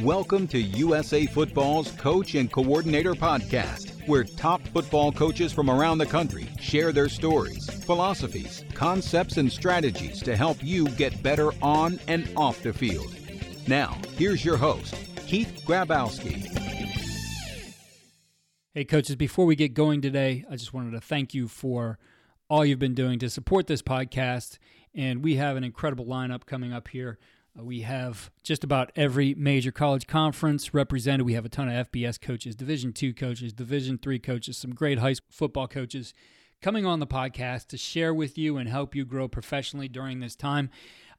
Welcome to USA Football's Coach and Coordinator Podcast, where top football coaches from around the country share their stories, philosophies, concepts, and strategies to help you get better on and off the field. Now, here's your host, Keith Grabowski. Hey, coaches, before we get going today, I just wanted to thank you for all you've been doing to support this podcast. And we have an incredible lineup coming up here. Uh, we have just about every major college conference represented. We have a ton of FBS coaches, Division two coaches, Division three coaches, some great high school football coaches coming on the podcast to share with you and help you grow professionally during this time.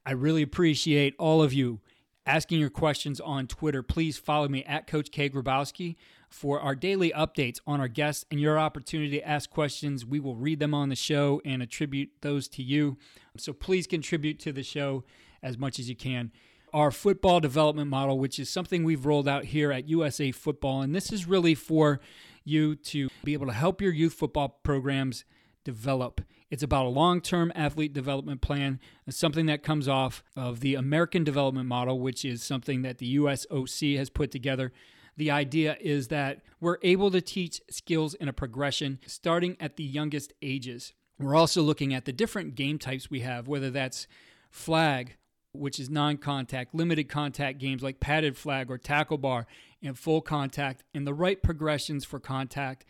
I really appreciate all of you asking your questions on Twitter. Please follow me at Coach K Grabowski for our daily updates on our guests and your opportunity to ask questions. We will read them on the show and attribute those to you. So please contribute to the show as much as you can. Our football development model, which is something we've rolled out here at USA Football, and this is really for you to be able to help your youth football programs develop. It's about a long term athlete development plan, something that comes off of the American development model, which is something that the USOC has put together. The idea is that we're able to teach skills in a progression starting at the youngest ages. We're also looking at the different game types we have, whether that's flag, which is non contact, limited contact games like padded flag or tackle bar, and full contact, and the right progressions for contact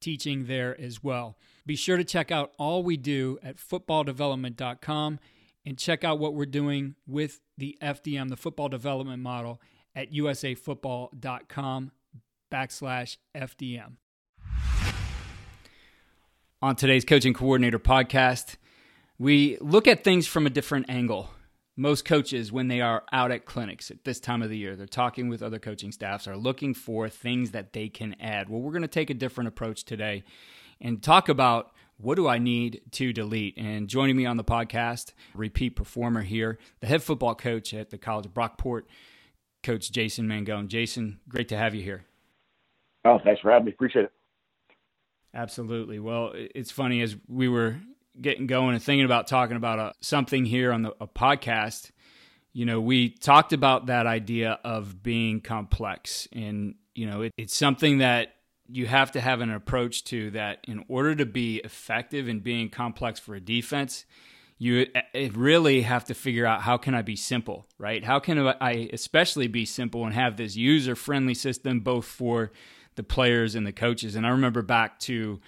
teaching there as well. Be sure to check out all we do at footballdevelopment.com and check out what we're doing with the FDM, the football development model, at usafootball.com backslash FDM. On today's Coach and Coordinator podcast, we look at things from a different angle. Most coaches, when they are out at clinics at this time of the year, they're talking with other coaching staffs, are looking for things that they can add. Well, we're going to take a different approach today and talk about what do I need to delete? And joining me on the podcast, repeat performer here, the head football coach at the College of Brockport, Coach Jason Mangone. Jason, great to have you here. Oh, thanks for having me. Appreciate it. Absolutely. Well, it's funny as we were getting going and thinking about talking about a, something here on the a podcast. You know, we talked about that idea of being complex, and you know, it, it's something that you have to have an approach to that in order to be effective in being complex for a defense you uh, really have to figure out how can I be simple, right? How can I especially be simple and have this user friendly system both for the players and the coaches? And I remember back to,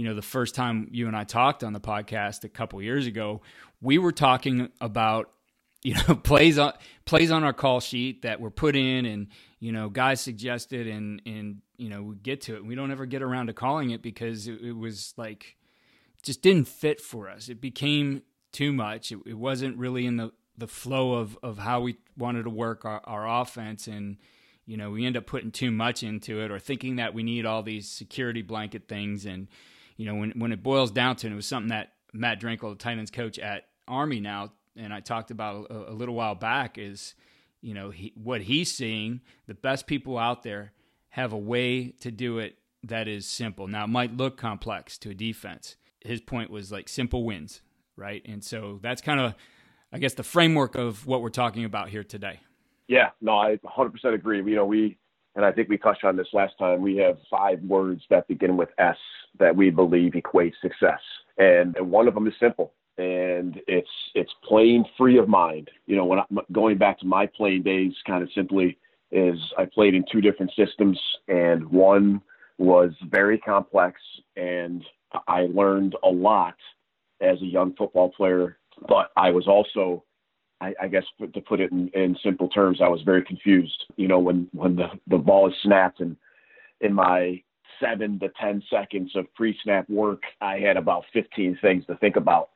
you know, the first time you and I talked on the podcast a couple years ago, we were talking about you know plays on plays on our call sheet that were put in and you know guys suggested and and you know we get to it we don't ever get around to calling it because it, it was like just didn't fit for us it became too much. It, it, wasn't really in the, the flow of, of how we wanted to work our, our offense. And, you know, we end up putting too much into it or thinking that we need all these security blanket things. And, you know, when, when it boils down to it, it was something that Matt Drinkall, the tight ends coach at Army now, and I talked about a, a little while back is, you know, he, what he's seeing, the best people out there have a way to do it that is simple. Now, it might look complex to a defense. His point was like simple wins right? And so that's kind of, I guess, the framework of what we're talking about here today. Yeah, no, I 100% agree. You know, we, and I think we touched on this last time, we have five words that begin with S that we believe equate success. And, and one of them is simple. And it's it's playing free of mind. You know, when I'm going back to my playing days, kind of simply is I played in two different systems, and one was very complex, and I learned a lot as a young football player, but I was also, I, I guess, to put it in, in simple terms, I was very confused. You know, when when the the ball is snapped and in my seven to ten seconds of pre-snap work, I had about 15 things to think about,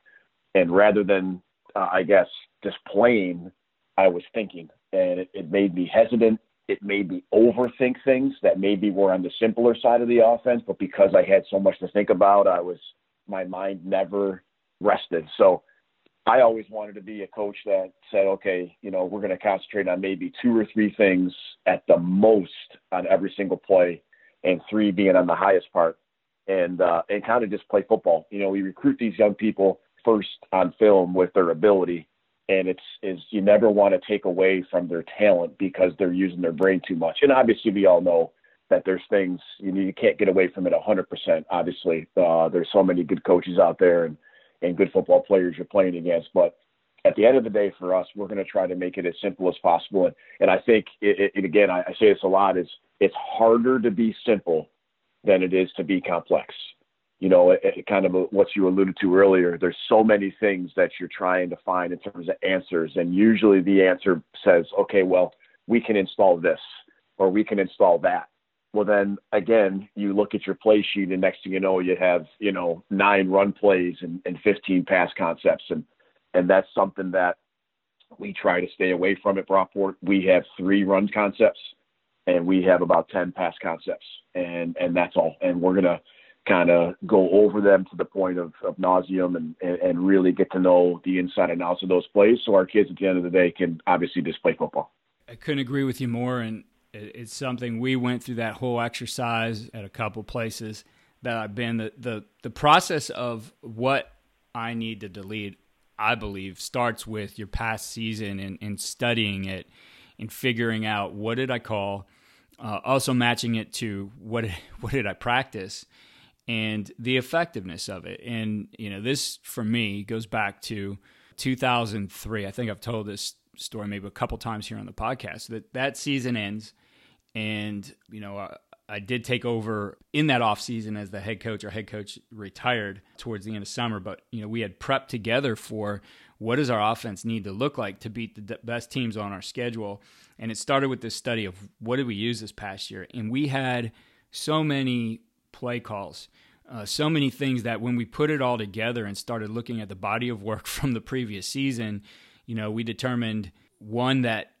and rather than, uh, I guess, just playing, I was thinking, and it, it made me hesitant. It made me overthink things that maybe were on the simpler side of the offense, but because I had so much to think about, I was my mind never rested. So I always wanted to be a coach that said, okay, you know, we're going to concentrate on maybe two or three things at the most on every single play, and three being on the highest part, and uh, and kind of just play football. You know, we recruit these young people first on film with their ability, and it's is you never want to take away from their talent because they're using their brain too much. And obviously, we all know that there's things you know, you can't get away from it 100%. Obviously, uh, there's so many good coaches out there and and good football players you're playing against, but at the end of the day, for us, we're going to try to make it as simple as possible. And, and I think, it, it, again, I, I say this a lot: is it's harder to be simple than it is to be complex you know, it, it kind of what you alluded to earlier. There's so many things that you're trying to find in terms of answers, and usually the answer says, okay, well, we can install this or we can install that. Well, then again, you look at your play sheet, and next thing you know, you have you know nine run plays and, and 15 pass concepts, and and that's something that we try to stay away from at Brockport. We have three run concepts, and we have about 10 pass concepts, and and that's all. And we're gonna kind of go over them to the point of, of nauseam and, and, and really get to know the inside and outs of those plays so our kids at the end of the day can obviously just play football. I couldn't agree with you more. And it's something we went through that whole exercise at a couple places that I've been. The, the, the process of what I need to delete, I believe, starts with your past season and, and studying it and figuring out what did I call, uh, also matching it to what, what did I practice and the effectiveness of it. And, you know, this for me goes back to 2003. I think I've told this story maybe a couple times here on the podcast that that season ends. And, you know, I, I did take over in that off season as the head coach. Our head coach retired towards the end of summer, but, you know, we had prepped together for what does our offense need to look like to beat the best teams on our schedule. And it started with this study of what did we use this past year. And we had so many play calls. Uh, so many things that when we put it all together and started looking at the body of work from the previous season, you know, we determined one that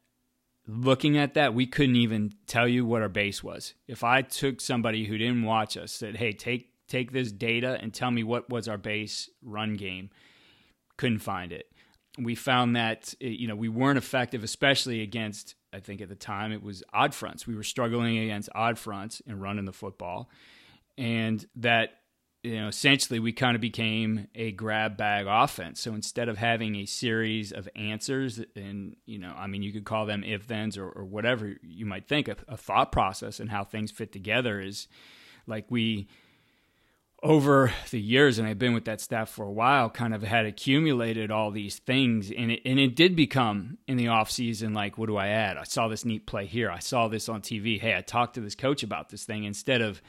looking at that, we couldn't even tell you what our base was. If I took somebody who didn't watch us, said, "Hey, take take this data and tell me what was our base run game," couldn't find it. We found that eh, you know we weren't effective, especially against. I think at the time it was odd fronts. We were struggling against odd fronts and running the football and that you know essentially we kind of became a grab bag offense. So instead of having a series of answers and you know i mean you could call them if thens or, or whatever you might think a, a thought process and how things fit together is like we over the years and i've been with that staff for a while kind of had accumulated all these things and it, and it did become in the off season like what do i add? I saw this neat play here. I saw this on tv hey i talked to this coach about this thing. Instead of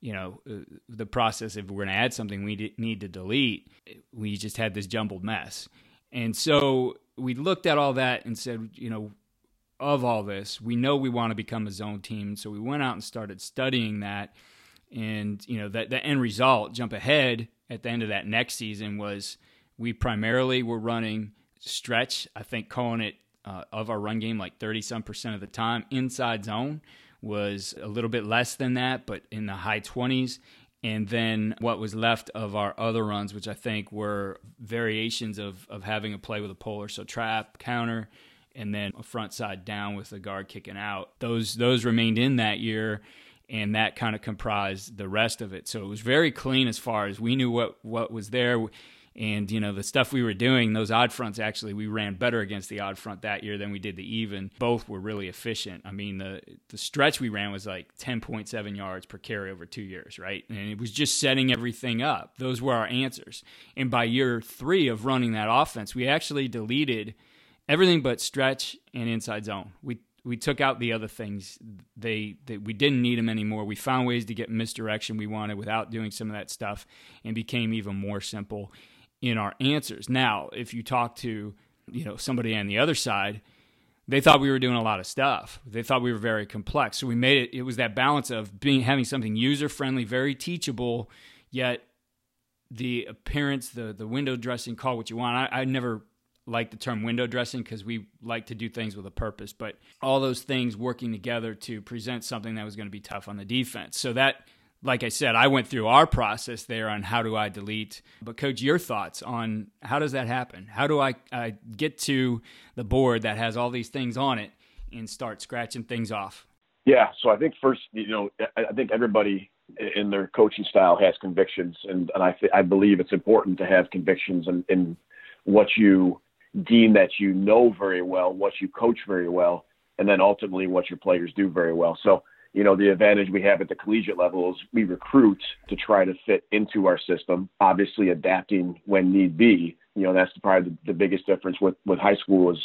you know, uh, the process if we're going to add something we need to delete, we just had this jumbled mess. And so we looked at all that and said, you know, of all this, we know we want to become a zone team. So we went out and started studying that. And, you know, that the end result, jump ahead at the end of that next season, was we primarily were running stretch, I think calling it uh, of our run game like 30 some percent of the time inside zone was a little bit less than that, but in the high 20s. And then what was left of our other runs, which I think were variations of, of having a play with a puller, so trap, counter, and then a front side down with the guard kicking out. Those those remained in that year, and that kind of comprised the rest of it. So it was very clean as far as we knew what what was there. And you know the stuff we were doing, those odd fronts actually, we ran better against the odd front that year than we did the even. Both were really efficient. I mean, the the stretch we ran was like 10.7 yards per carry over two years, right? And it was just setting everything up. Those were our answers. And by year three of running that offense, we actually deleted everything but stretch and inside zone. We we took out the other things. They, they, we didn't need them anymore. We found ways to get misdirection we wanted without doing some of that stuff, and became even more simple in our answers. Now, if you talk to, you know, somebody on the other side, they thought we were doing a lot of stuff. They thought we were very complex. So we made it it was that balance of being having something user friendly, very teachable, yet the appearance, the the window dressing, call what you want. I, I never like the term window dressing because we like to do things with a purpose, but all those things working together to present something that was going to be tough on the defense. So that like I said, I went through our process there on how do I delete. But coach, your thoughts on how does that happen? How do I, I get to the board that has all these things on it and start scratching things off? Yeah, so I think first, you know, I think everybody in their coaching style has convictions, and, and I, I believe it's important to have convictions in, in what you deem that you know very well, what you coach very well, and then ultimately what your players do very well. So, you know, the advantage we have at the collegiate level is we recruit to try to fit into our system, obviously adapting when need be. You know, that's probably the, the biggest difference with, with high school is,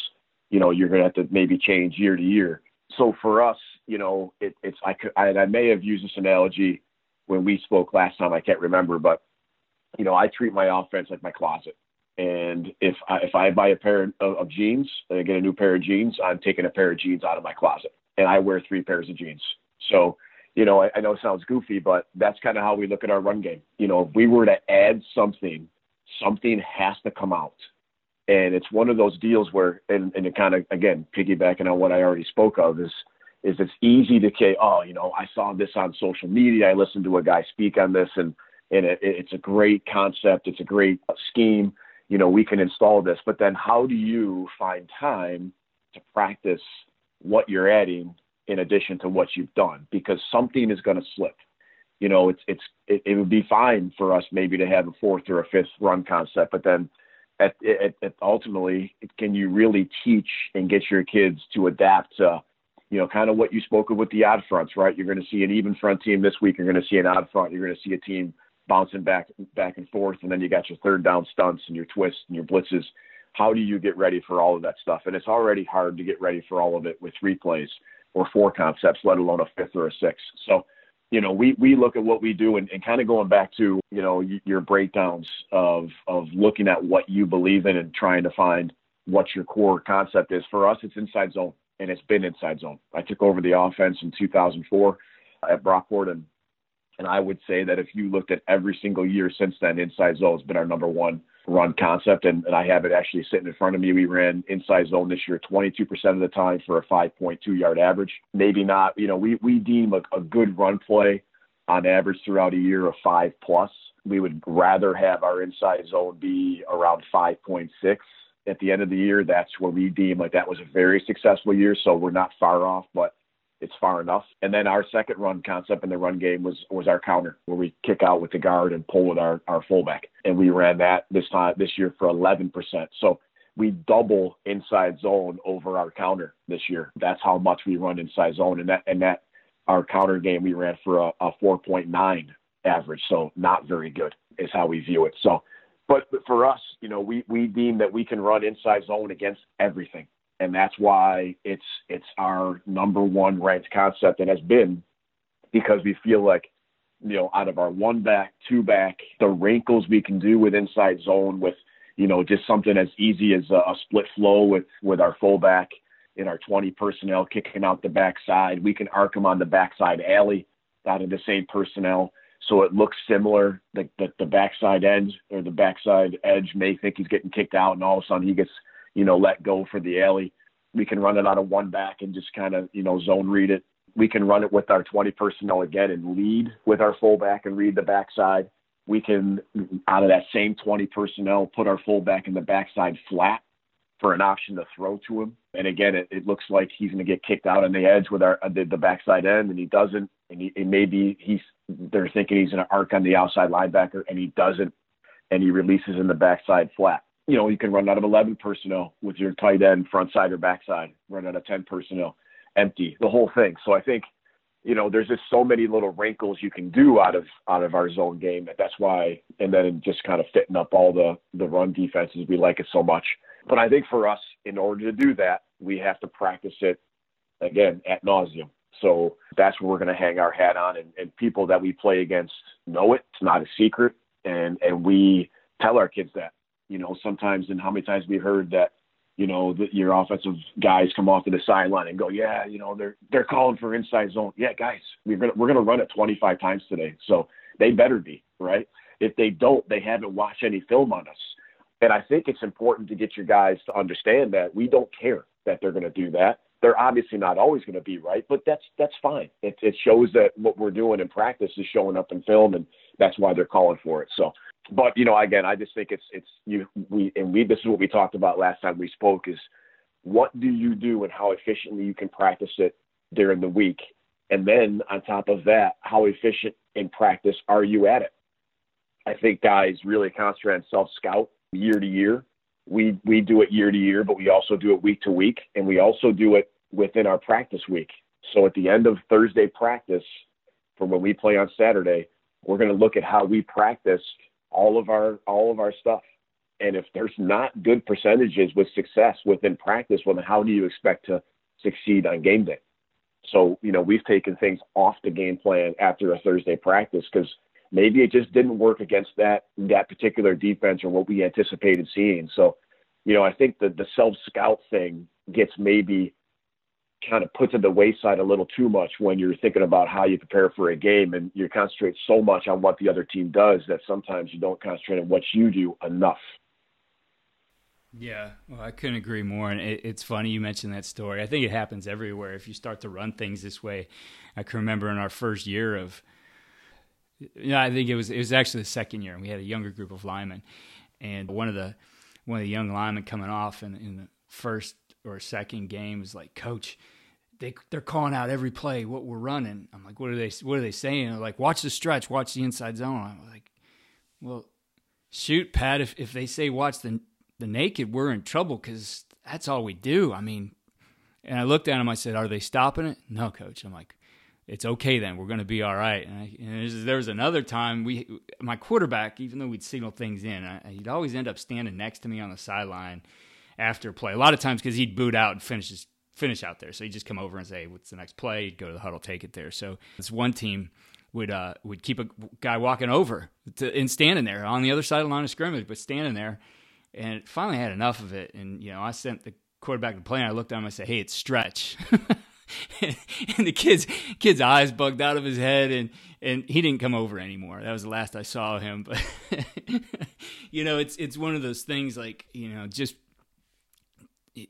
you know, you're going to have to maybe change year to year. So for us, you know, it, it's, I, could, I, I may have used this analogy when we spoke last time. I can't remember, but, you know, I treat my offense like my closet. And if I, if I buy a pair of, of jeans and I get a new pair of jeans, I'm taking a pair of jeans out of my closet, and I wear three pairs of jeans. So, you know, I, I know it sounds goofy, but that's kind of how we look at our run game. You know, if we were to add something, something has to come out. And it's one of those deals where, and, and it kind of, again, piggybacking on what I already spoke of, is is it's easy to say, oh, you know, I saw this on social media. I listened to a guy speak on this, and and it, it's a great concept. It's a great scheme you know, we can install this. But then how do you find time to practice what you're adding in addition to what you've done? Because something is going to slip. You know, it's it's it, it, would be fine for us maybe to have a fourth or a fifth run concept, but then at, at, at ultimately, can you really teach and get your kids to adapt to, you know, kind of what you spoke of with the odd fronts, right? You're going to see an even front team this week. You're going to see an odd front. You're going to see a team bouncing back back and forth, and then you got your third down stunts and your twists and your blitzes. How do you get ready for all of that stuff? And it's already hard to get ready for all of it with replays. plays or four concepts, let alone a fifth or a sixth. So, you know, we we look at what we do and, and kind of going back to you know your breakdowns of of looking at what you believe in and trying to find what your core concept is. For us, it's inside zone, and it's been inside zone. I took over the offense in 2004 at Brockport, and and I would say that if you looked at every single year since then, inside zone has been our number one run concept. And, and I have it actually sitting in front of me. We ran inside zone this year 22% of the time for a 5.2 yard average. Maybe not, you know, we, we deem a, a good run play on average throughout a year of five plus. We would rather have our inside zone be around 5.6 at the end of the year. That's where we deem like that was a very successful year. So we're not far off, but it's far enough. And then our second run concept in the run game was was our counter, where we kick out with the guard and pull with our, our fullback. And we ran that this time this year for 11%. So we double inside zone over our counter this year. That's how much we run inside zone. And that and that our counter game we ran for a, a 4.9 average. So not very good is how we view it. So but for us, you know, we, we deem that we can run inside zone against everything and that's why it's it's our number one ranked concept and has been because we feel like you know out of our one back two back the wrinkles we can do with inside zone with you know just something as easy as a, a split flow with with our fullback in our 20 personnel kicking out the backside. We can arc them on the backside alley out of the same personnel. So it looks similar. The, the the backside edge or the backside edge may think he's getting kicked out and all of a sudden he gets you know, let go for the alley. We can run it out of one back and just kind of, you know, zone read it. We can run it with our 20 personnel again and lead with our fullback and read the backside. We can, out of that same 20 personnel, put our fullback in the backside flat for an option to throw to him. And again, it, it looks like he's going to get kicked out on the edge with our the, the backside end, and he doesn't. And, he, maybe he's they're thinking he's going to arc on the outside linebacker, and he doesn't, and he releases in the backside flat you know, you can run out of 11 personnel with your tight end, front side or backside, run out of 10 personnel, empty, the whole thing. So I think, you know, there's just so many little wrinkles you can do out of out of our zone game. That that's why, and then just kind of fitting up all the the run defenses. We like it so much. But I think for us, in order to do that, we have to practice it again ad nauseam. So that's what we're going to hang our hat on, and, and people that we play against know it. It's not a secret, and and we tell our kids that you know, sometimes and how many times we heard that, you know, that your offensive guys come off to the sideline and go, yeah, you know, they're they're calling for inside zone. Yeah, guys, we're gonna we're gonna run it 25 times today, so they better be right. If they don't, they haven't watched any film on us. And I think it's important to get your guys to understand that we don't care that they're going to do that. They're obviously not always going to be right, but that's that's fine. It, it shows that what we're doing in practice is showing up in film, and that's why they're calling for it. So but you know, again, I just think it's it's you we and we this is what we talked about last time we spoke is what do you do and how efficiently you can practice it during the week, and then on top of that, how efficient in practice are you at it? I think guys really concentrate on self scout year to year, we we do it year to year, but we also do it week to week, and we also do it within our practice week. So at the end of Thursday practice, for when we play on Saturday, we're going to look at how we practiced all of our all of our stuff. And if there's not good percentages with success within practice, well, then how do you expect to succeed on game day? So, you know, we've taken things off the game plan after a Thursday practice because maybe it just didn't work against that that particular defense or what we anticipated seeing. So, you know, I think that the self scout thing gets maybe kind of put to the wayside a little too much when you're thinking about how you prepare for a game and you concentrate so much on what the other team does that sometimes you don't concentrate on what you do enough. Yeah, well, I couldn't agree more. And it, it's funny you mentioned that story. I think it happens everywhere if you start to run things this way. I can remember in our first year of, you know, I think it was it was actually the second year, and we had a younger group of linemen, and one of the one of the young linemen coming off in, in the first or second game was like, "Coach, they they're calling out every play what we're running." I'm like, "What are they What are they saying?" They're like, "Watch the stretch, watch the inside zone." I'm like, "Well, shoot, Pat. If if they say watch the the naked, we're in trouble because that's all we do. I mean, and I looked at him. I said, "Are they stopping it?" No, coach. I'm like, "It's okay then. We're going to be all right." And, I, and there was another time we, my quarterback, even though we'd signal things in, I, he'd always end up standing next to me on the sideline after play. A lot of times because he'd boot out and finish his, finish out there. So he'd just come over and say, "What's the next play?" He'd go to the huddle, take it there. So this one team would uh, would keep a guy walking over to, and standing there on the other side of the line of scrimmage, but standing there and finally had enough of it. And you know, I sent the quarterback to play, and I looked at him and I said, "Hey, it's stretch." and the kid's kid's eyes bugged out of his head, and and he didn't come over anymore. That was the last I saw him. But you know, it's it's one of those things like you know, just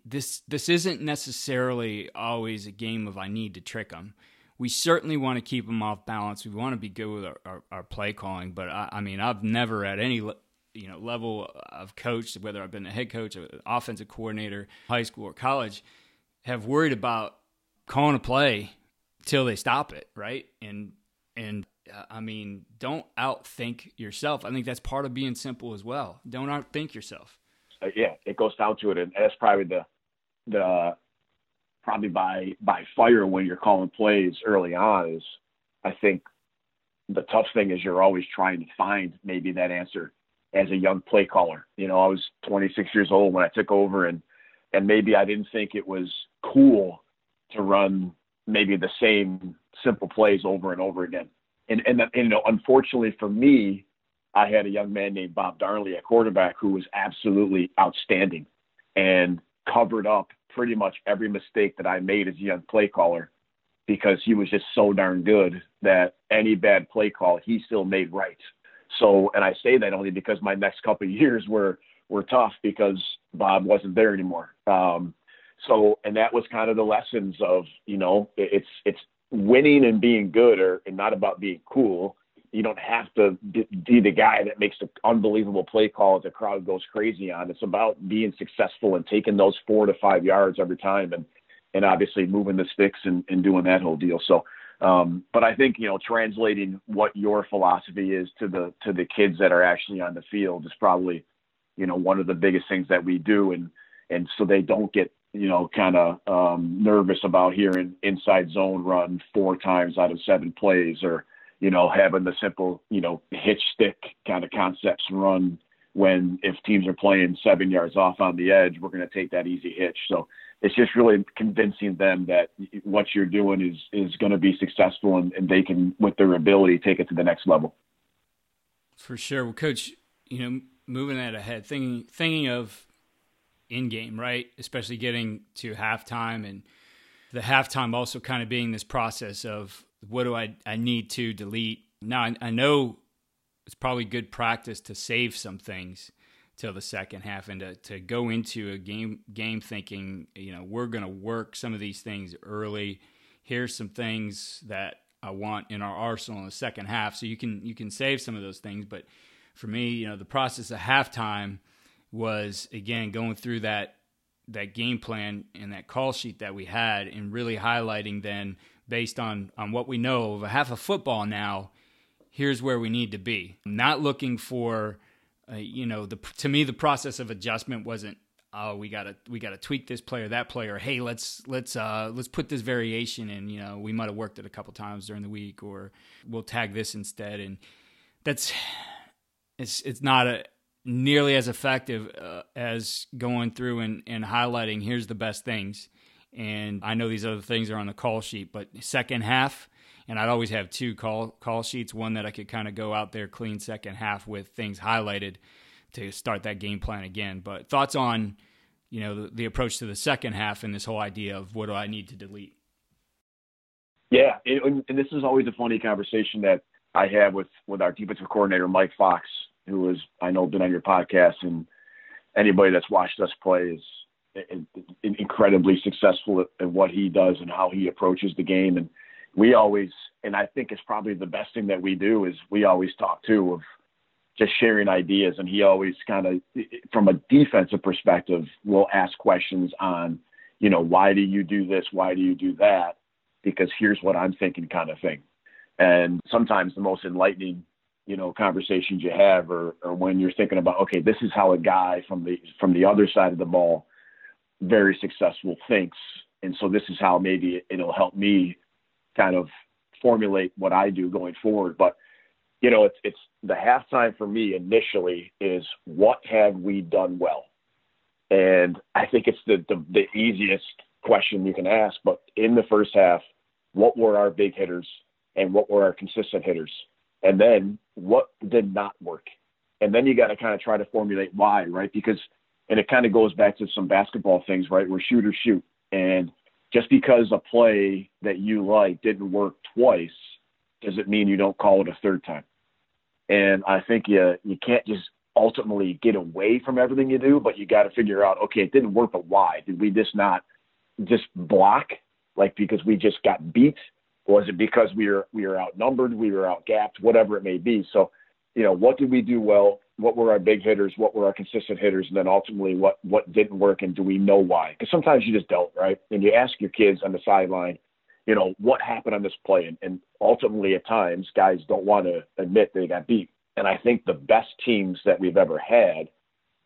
this this isn't necessarily always a game of I need to trick them. We certainly want to keep them off balance. We want to be good with our, our, our play calling, but I, I mean, I've never at any you know level of coach, whether I've been a head coach, an offensive coordinator, high school or college, have worried about calling a play till they stop it, right? And and I mean, don't outthink yourself. I think that's part of being simple as well. Don't outthink yourself. Uh, yeah, it goes down to it, and that's probably the the probably by by fire when you're calling plays early on is I think the tough thing is you're always trying to find maybe that answer as a young play caller. You know, I was 26 years old when I took over, and and maybe I didn't think it was cool to run maybe the same simple plays over and over again. And and, and you know, unfortunately for me, I had a young man named Bob Darnley, a quarterback, who was absolutely outstanding and covered up pretty much every mistake that I made as a young play caller because he was just so darn good that any bad play call he still made right. So, and I say that only because my next couple of years were were tough because Bob wasn't there anymore. Um, so, and that was kind of the lessons of you know it's it's winning and being good or and not about being cool. You don't have to be the guy that makes the unbelievable play call that the crowd goes crazy on. It's about being successful and taking those four to five yards every time, and and obviously moving the sticks and, and doing that whole deal. So um, but I think you know translating what your philosophy is to the to the kids that are actually on the field is probably you know one of the biggest things that we do, and and so they don't get you know kind of um, nervous about hearing inside zone run four times out of seven plays, or you know having the simple you know hitch stick kind of concepts run when if teams are playing seven yards off on the edge, we're going to take that easy hitch. So it's just really convincing them that what you're doing is is going to be successful and, and they can with their ability take it to the next level. For sure. Well coach you know moving that ahead thinking thinking of in game right? Especially getting to halftime and the halftime also kind of being this process of what do i i need to delete? Now i, I know it's probably good practice to save some things till the second half and to, to go into a game game thinking you know we're going to work some of these things early. Here's some things that I want in our arsenal in the second half. So you can you can save some of those things. But for me you know the process of halftime was again going through that that game plan and that call sheet that we had and really highlighting then based on on what we know of a half of football now here's where we need to be. Not looking for uh, you know, the to me the process of adjustment wasn't oh we gotta we gotta tweak this player that player. Hey let's let's uh let's put this variation in. You know we might have worked it a couple times during the week or we'll tag this instead. And that's it's it's not a, nearly as effective uh, as going through and, and highlighting here's the best things and I know these other things are on the call sheet but second half and I'd always have two call call sheets one that I could kind of go out there clean second half with things highlighted to start that game plan again. But thoughts on you know the, the approach to the second half and this whole idea of what do I need to delete? Yeah, it, and this is always a funny conversation that I have with with our defensive coordinator Mike Fox, who has I know been on your podcast, and anybody that's watched us play is incredibly successful at what he does and how he approaches the game. And we always, and I think it's probably the best thing that we do is we always talk too of just sharing ideas. And he always kind of, from a defensive perspective, will ask questions on, you know, why do you do this? Why do you do that? Because here's what I'm thinking, kind of thing. And sometimes the most enlightening, you know, conversations you have are, are when you're thinking about, okay, this is how a guy from the from the other side of the ball, very successful, thinks, and so this is how maybe it'll help me kind of formulate what I do going forward. But you know, it's it's the halftime for me initially is what have we done well, and I think it's the the, the easiest question you can ask. But in the first half, what were our big hitters and what were our consistent hitters, and then what did not work, and then you got to kind of try to formulate why, right? Because and it kind of goes back to some basketball things, right? Where shooters shoot, and just because a play that you like didn't work twice doesn't mean you don't call it a third time. And I think you you can't just ultimately get away from everything you do, but you got to figure out, okay, it didn't work, but why? Did we just not just block, like because we just got beat? Was it because we were we were outnumbered, we were outgapped, whatever it may be? So, you know, what did we do well? What were our big hitters? What were our consistent hitters? And then ultimately, what what didn't work, and do we know why? Because sometimes you just don't, right? And you ask your kids on the sideline, you know, what happened on this play? And, and ultimately, at times, guys don't want to admit they got beat. And I think the best teams that we've ever had,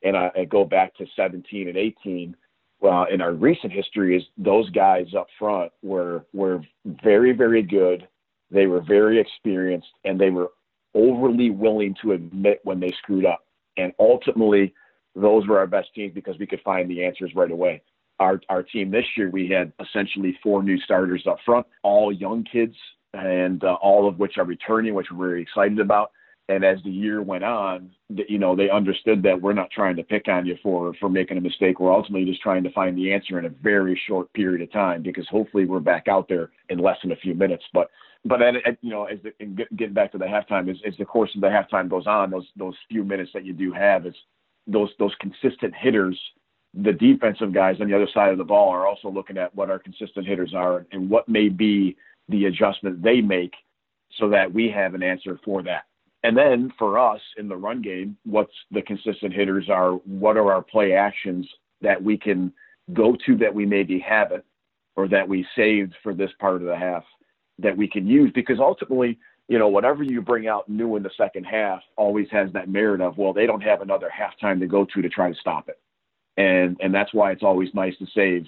and I, I go back to 17 and 18, well, in our recent history, is those guys up front were were very, very good. They were very experienced, and they were overly willing to admit when they screwed up. And ultimately, those were our best teams because we could find the answers right away our our team this year, we had essentially four new starters up front, all young kids, and uh, all of which are returning, which we're very excited about. And as the year went on, you know, they understood that we're not trying to pick on you for for making a mistake. We're ultimately just trying to find the answer in a very short period of time because hopefully we're back out there in less than a few minutes. But but at, at, you know, as the, getting back to the halftime, as, as the course of the halftime goes on, those those few minutes that you do have is those those consistent hitters the defensive guys on the other side of the ball are also looking at what our consistent hitters are and what may be the adjustment they make so that we have an answer for that. And then for us in the run game, what's the consistent hitters are, what are our play actions that we can go to that we maybe haven't or that we saved for this part of the half that we can use because ultimately, you know, whatever you bring out new in the second half always has that merit of, well, they don't have another halftime to go to to try to stop it and and that's why it's always nice to save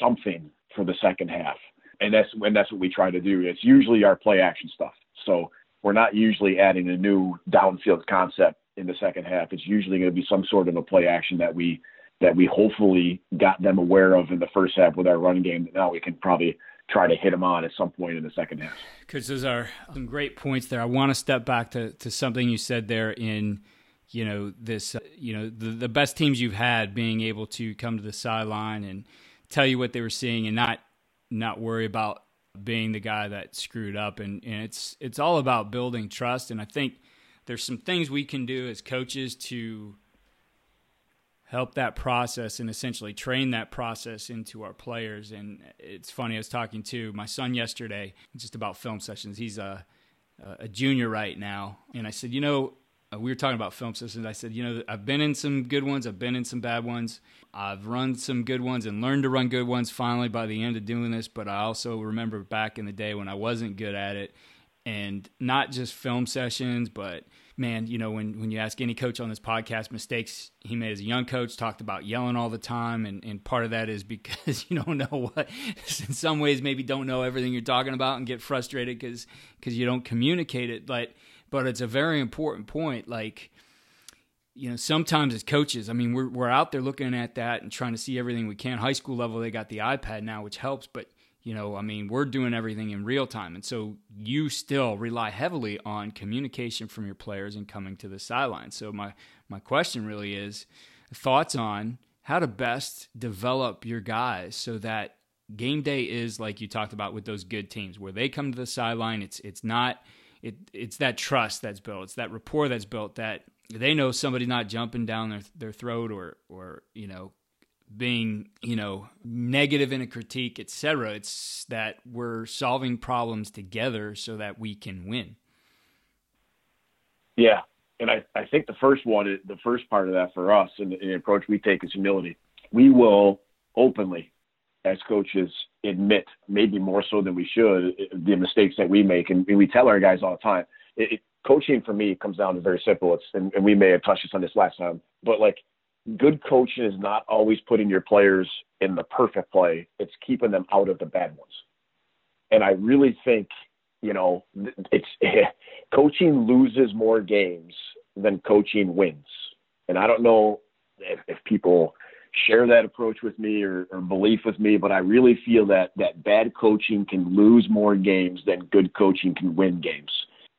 something for the second half. And that's and that's what we try to do. It's usually our play action stuff. So we're not usually adding a new downfield concept in the second half. It's usually going to be some sort of a play action that we that we hopefully got them aware of in the first half with our run game. That now we can probably try to hit them on at some point in the second half. Because those are some great points there. I want to step back to, to something you said there in you know this uh, you know the the best teams you've had being able to come to the sideline and tell you what they were seeing and not not worry about being the guy that screwed up and, and it's it's all about building trust and I think there's some things we can do as coaches to help that process and essentially train that process into our players and it's funny I was talking to my son yesterday just about film sessions he's a a junior right now and I said you know uh, we were talking about film sessions. I said, you know, I've been in some good ones, I've been in some bad ones. I've run some good ones and learned to run good ones finally by the end of doing this. But I also remember back in the day when I wasn't good at it, and not just film sessions, but man, you know, when, when you ask any coach on this podcast, mistakes he made as a young coach, talked about yelling all the time. And, and part of that is because you don't know what, in some ways, maybe don't know everything you're talking about and get frustrated because you don't communicate it. But, but it's a very important point. Like, you know, sometimes as coaches, I mean, we're, we're out there looking at that and trying to see everything we can. High school level, they got the iPad now, which helps. But you know, I mean, we're doing everything in real time. And so you still rely heavily on communication from your players and coming to the sideline. So my, my question really is thoughts on how to best develop your guys so that game day is like you talked about with those good teams where they come to the sideline. It's, it's not, it, it's that trust that's built. It's that rapport that's built that they know somebody's not jumping down their, their throat or, or, you know, being you know negative in a critique etc it's that we're solving problems together so that we can win. Yeah. And i, I think the first one the first part of that for us and the approach we take is humility. We will openly as coaches admit maybe more so than we should the mistakes that we make. And we tell our guys all the time it, it, coaching for me comes down to very simple. It's and, and we may have touched this on this last time but like good coaching is not always putting your players in the perfect play. It's keeping them out of the bad ones. And I really think, you know, it's coaching loses more games than coaching wins. And I don't know if, if people share that approach with me or, or belief with me, but I really feel that that bad coaching can lose more games than good coaching can win games.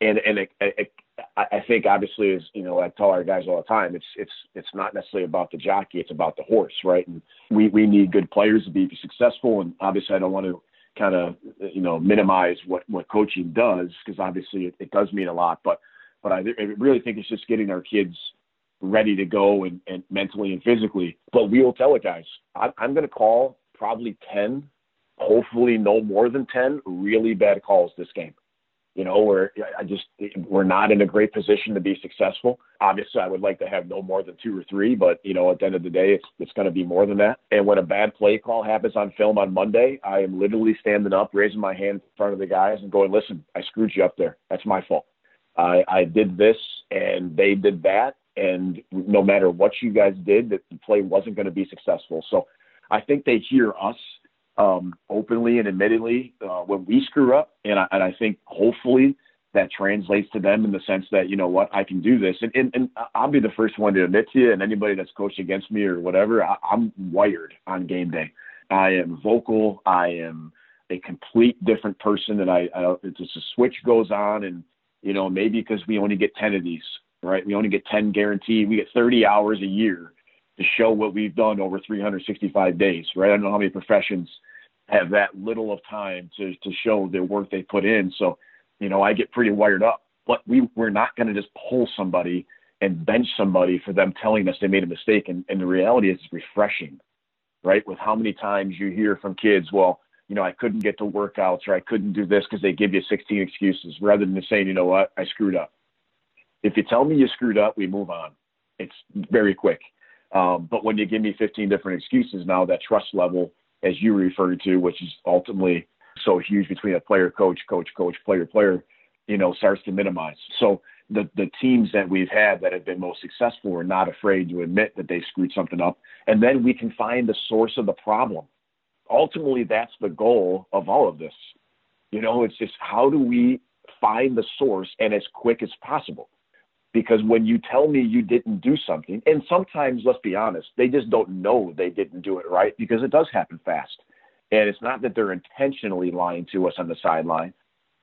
And and it, it, I I think obviously as you know, I tell our guys all the time, it's it's it's not necessarily about the jockey, it's about the horse, right? And we we need good players to be successful. And obviously, I don't want to kind of you know minimize what what coaching does because obviously it, it does mean a lot. But but I, I really think it's just getting our kids ready to go and, and mentally and physically. But we will tell it, guys. I, I'm going to call probably ten, hopefully no more than ten really bad calls this game. You know, we're I just we're not in a great position to be successful. Obviously, I would like to have no more than two or three, but you know, at the end of the day, it's it's going to be more than that. And when a bad play call happens on film on Monday, I am literally standing up, raising my hand in front of the guys, and going, "Listen, I screwed you up there. That's my fault. I I did this, and they did that, and no matter what you guys did, that the play wasn't going to be successful." So, I think they hear us um, openly and admittedly uh, when we screw up, and I, and I think hopefully that translates to them in the sense that you know what I can do this, and, and, and I'll be the first one to admit to you, and anybody that's coached against me or whatever, I, I'm wired on game day. I am vocal. I am a complete different person, and I, I it's just a switch goes on, and you know maybe because we only get ten of these, right? We only get ten guaranteed. We get 30 hours a year to show what we've done over 365 days, right? I don't know how many professions have that little of time to to show the work they put in. So, you know, I get pretty wired up. But we we're not going to just pull somebody and bench somebody for them telling us they made a mistake. And, and the reality is, it's refreshing, right? With how many times you hear from kids, well, you know, I couldn't get to workouts or I couldn't do this because they give you 16 excuses rather than saying, you know what, I screwed up. If you tell me you screwed up, we move on. It's very quick. Um, but when you give me 15 different excuses now, that trust level, as you referred to, which is ultimately so huge between a player, coach, coach, coach, player, player, you know, starts to minimize. So the the teams that we've had that have been most successful are not afraid to admit that they screwed something up, and then we can find the source of the problem. Ultimately, that's the goal of all of this. You know, it's just how do we find the source and as quick as possible because when you tell me you didn't do something, and sometimes, let's be honest, they just don't know they didn't do it right because it does happen fast. And it's not that they're intentionally lying to us on the sideline,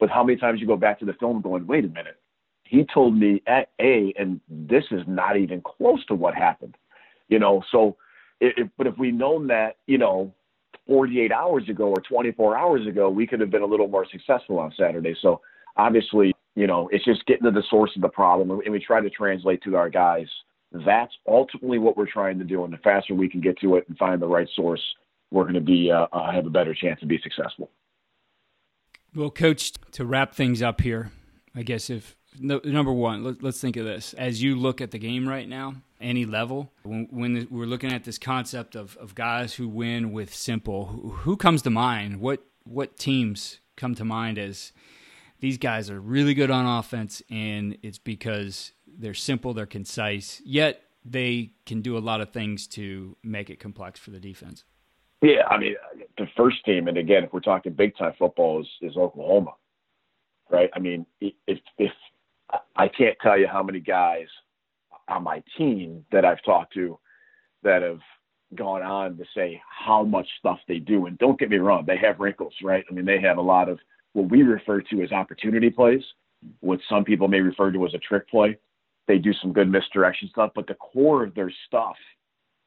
but how many times you go back to the film going, wait a minute, he told me at A, and this is not even close to what happened. You know, so, if, but if we known that, you know, 48 hours ago or 24 hours ago, we could have been a little more successful on Saturday. So obviously, you know, it's just getting to the source of the problem, and we try to translate to our guys. That's ultimately what we're trying to do, and the faster we can get to it and find the right source, we're going to be uh, uh, have a better chance to be successful. Well, coach, to wrap things up here, I guess if no, number one, let, us think of this as you look at the game right now, any level. When, when, we're looking at this concept of, of guys who win with simple, who, who comes to mind? What what teams come to mind as these guys are really good on offense, and it's because they're simple, they're concise, yet they can do a lot of things to make it complex for the defense. Yeah, I mean, the first team, and again, if we're talking big time football, is, is Oklahoma, right? I mean, if if I can't tell you how many guys on my team that I've talked to that have gone on to say how much stuff they do. And don't get me wrong, they have wrinkles, right? I mean, they have a lot of what we refer to as opportunity plays, what some people may refer to as a trick play. They do some good misdirection stuff, but the core of their stuff,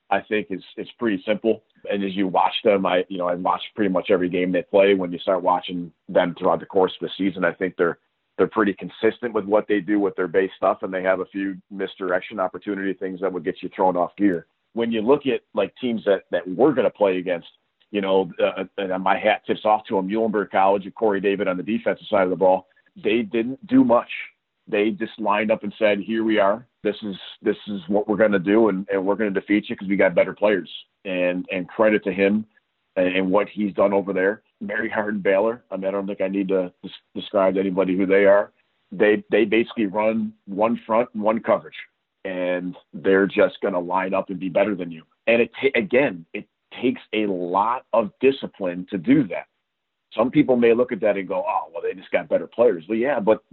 I think, is is pretty simple. And as you watch them, I you know I watch pretty much every game they play. When you start watching them throughout the course of the season, I think they're they're pretty consistent with what they do with their base stuff, and they have a few misdirection opportunity things that would get you thrown off gear. When you look at like teams that that we're going to play against, you know, uh, and my hat tips off to them, Muhlenberg College and Corey David on the defensive side of the ball. They didn't do much. They just lined up and said, "Here we are. This is this is what we're going to do, and, and we're going to defeat you because we got better players." And and credit to him and, and what he's done over there. Mary Hardin Baylor. I mean, I don't think I need to des- describe to anybody who they are. They they basically run one front and one coverage, and they're just going to line up and be better than you. And it again, it takes a lot of discipline to do that. Some people may look at that and go, "Oh, well, they just got better players." Well, yeah, but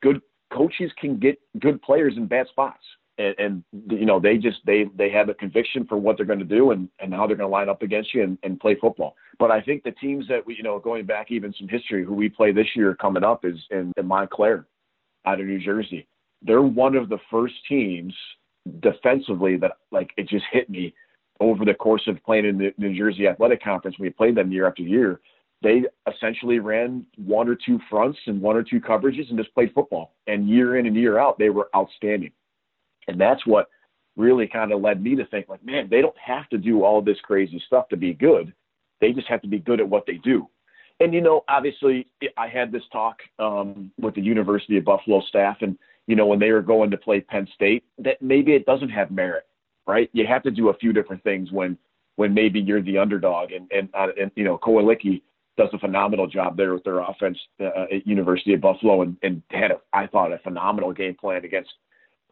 good coaches can get good players in bad spots and, and you know they just they they have a conviction for what they're going to do and and how they're going to line up against you and, and play football. But I think the teams that we you know going back even some history who we play this year coming up is in, in Montclair out of New Jersey. They're one of the first teams defensively that like it just hit me over the course of playing in the New Jersey Athletic Conference. We played them year after year. They essentially ran one or two fronts and one or two coverages and just played football. And year in and year out, they were outstanding. And that's what really kind of led me to think like, man, they don't have to do all this crazy stuff to be good. They just have to be good at what they do. And you know, obviously, I had this talk um, with the University of Buffalo staff, and you know, when they were going to play Penn State, that maybe it doesn't have merit, right? You have to do a few different things when when maybe you're the underdog, and and, uh, and you know, Kotelnicki does a phenomenal job there with their offense uh, at University of Buffalo, and, and had a, I thought a phenomenal game plan against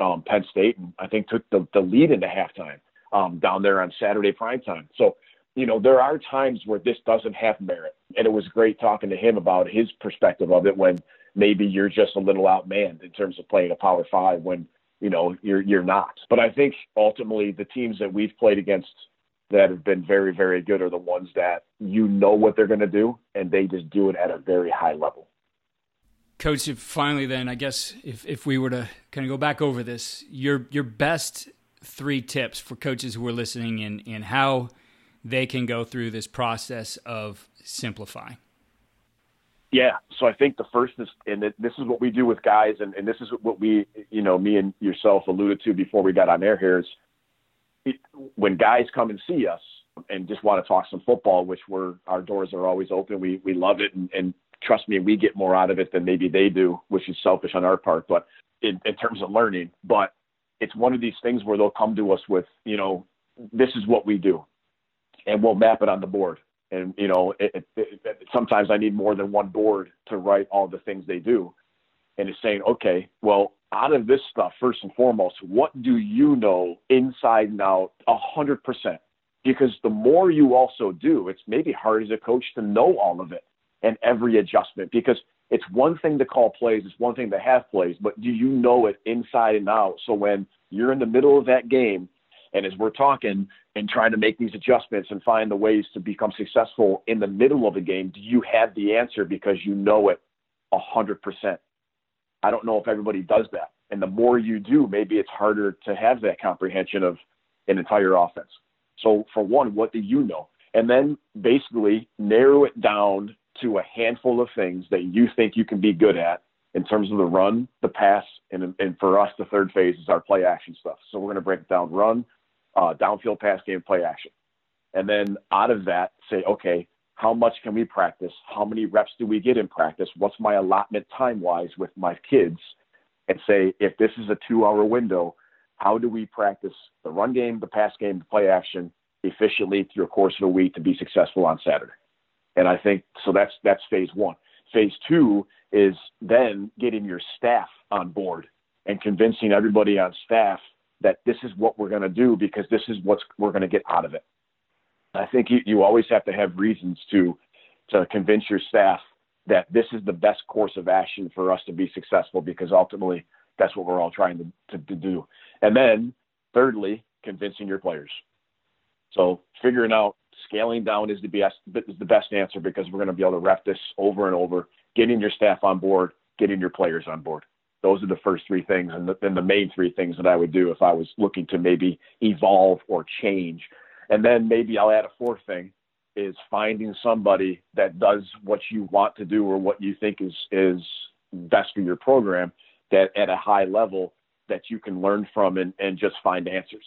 um, Penn State, and I think took the, the lead into halftime um, down there on Saturday prime time. So, you know, there are times where this doesn't have merit, and it was great talking to him about his perspective of it when maybe you're just a little outmanned in terms of playing a Power Five when you know you're you're not. But I think ultimately the teams that we've played against that have been very very good are the ones that you know what they're going to do, and they just do it at a very high level. Coach, if finally, then I guess if, if we were to kind of go back over this, your your best three tips for coaches who are listening and and how they can go through this process of simplifying. Yeah, so I think the first is, and this is what we do with guys, and, and this is what we, you know, me and yourself alluded to before we got on air here is it, when guys come and see us and just want to talk some football, which we're our doors are always open. We we love it, and, and trust me, we get more out of it than maybe they do, which is selfish on our part, but in, in terms of learning. But it's one of these things where they'll come to us with, you know, this is what we do, and we'll map it on the board. And you know, it, it, it, sometimes I need more than one board to write all the things they do. And it's saying, okay, well, out of this stuff, first and foremost, what do you know inside and out, a hundred percent? Because the more you also do, it's maybe hard as a coach to know all of it and every adjustment because it's one thing to call plays, it's one thing to have plays, but do you know it inside and out? So when you're in the middle of that game, and as we're talking and trying to make these adjustments and find the ways to become successful in the middle of the game, do you have the answer because you know it a hundred percent? I don't know if everybody does that. And the more you do, maybe it's harder to have that comprehension of an entire offense. So for one, what do you know? And then basically narrow it down to a handful of things that you think you can be good at in terms of the run, the pass, and, and for us, the third phase is our play action stuff. So we're going to break down run, uh, downfield pass game, play action. And then out of that, say, okay, how much can we practice? How many reps do we get in practice? What's my allotment time wise with my kids? And say, if this is a two hour window, how do we practice the run game, the pass game, the play action efficiently through a course of a week to be successful on Saturday? And I think so that's that's phase one. Phase two is then getting your staff on board and convincing everybody on staff that this is what we're going to do because this is what we're going to get out of it. I think you, you always have to have reasons to to convince your staff that this is the best course of action for us to be successful because ultimately that's what we're all trying to, to, to do. And then thirdly, convincing your players. So figuring out scaling down is the best is the best answer because we're going to be able to rep this over and over, getting your staff on board, getting your players on board. Those are the first three things, and the, and the main three things that I would do if I was looking to maybe evolve or change. And then maybe I'll add a fourth thing is finding somebody that does what you want to do or what you think is is best for your program that at a high level that you can learn from and, and just find answers.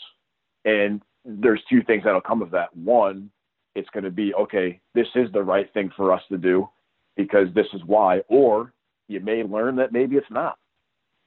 And there's two things that'll come of that. One, it's going to be, okay, this is the right thing for us to do because this is why. Or you may learn that maybe it's not.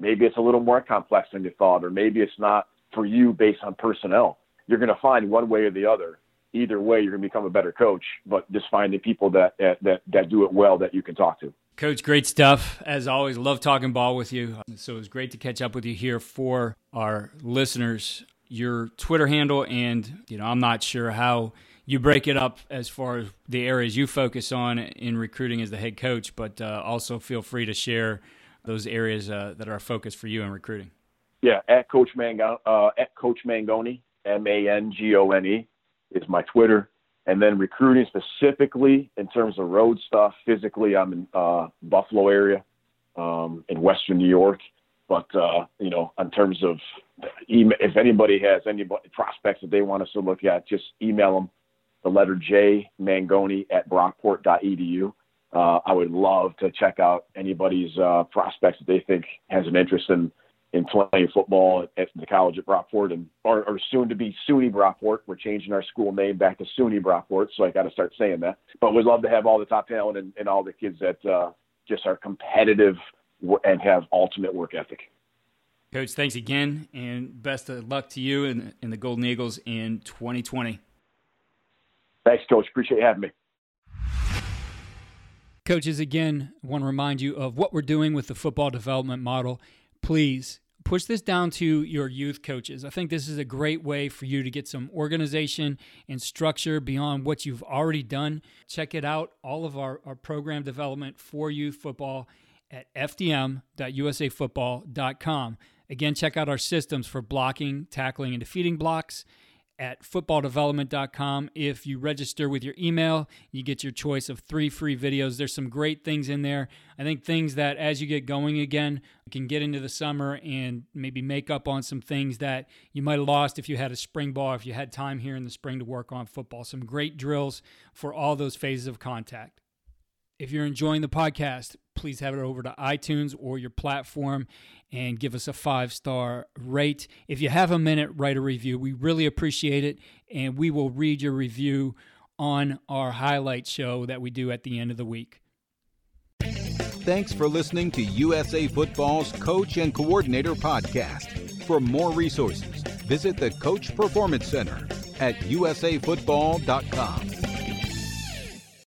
Maybe it's a little more complex than you thought, or maybe it's not for you based on personnel. You're going to find one way or the other. Either way, you're going to become a better coach, but just find the people that, that, that do it well that you can talk to. Coach, great stuff. As always, love talking ball with you. So it was great to catch up with you here for our listeners. Your Twitter handle, and you know, I'm not sure how you break it up as far as the areas you focus on in recruiting as the head coach, but uh, also feel free to share those areas uh, that are a focus for you in recruiting. Yeah, at Coach Mangone, uh, at Coach Mangone, M A N G O N E, is my Twitter. And then recruiting specifically in terms of road stuff. Physically, I'm in uh, Buffalo area, um, in Western New York. But uh, you know, in terms of email, if anybody has any prospects that they want us to look at, just email them the letter J Mangone at brockport.edu. Uh, I would love to check out anybody's uh, prospects that they think has an interest in in playing football at, the college at Brockport and or, or soon to be SUNY Brockport. We're changing our school name back to SUNY Brockport, so I got to start saying that. But we'd love to have all the top talent and, and all the kids that uh, just are competitive and have ultimate work ethic. Coach, thanks again, and best of luck to you and, and the Golden Eagles in 2020. Thanks, Coach. Appreciate you having me. Coaches, again, want to remind you of what we're doing with the football development model please push this down to your youth coaches. I think this is a great way for you to get some organization and structure beyond what you've already done. Check it out, all of our, our program development for youth football at fdm.usafootball.com. Again, check out our systems for blocking, tackling, and defeating blocks at footballdevelopment.com. If you register with your email, you get your choice of three free videos. There's some great things in there. I think things that as you get going again, you can get into the summer and maybe make up on some things that you might have lost if you had a spring ball, if you had time here in the spring to work on football. Some great drills for all those phases of contact. If you're enjoying the podcast, please head over to iTunes or your platform and give us a five star rate. If you have a minute, write a review. We really appreciate it, and we will read your review on our highlight show that we do at the end of the week. Thanks for listening to USA Football's Coach and Coordinator Podcast. For more resources, visit the Coach Performance Center at usafootball.com.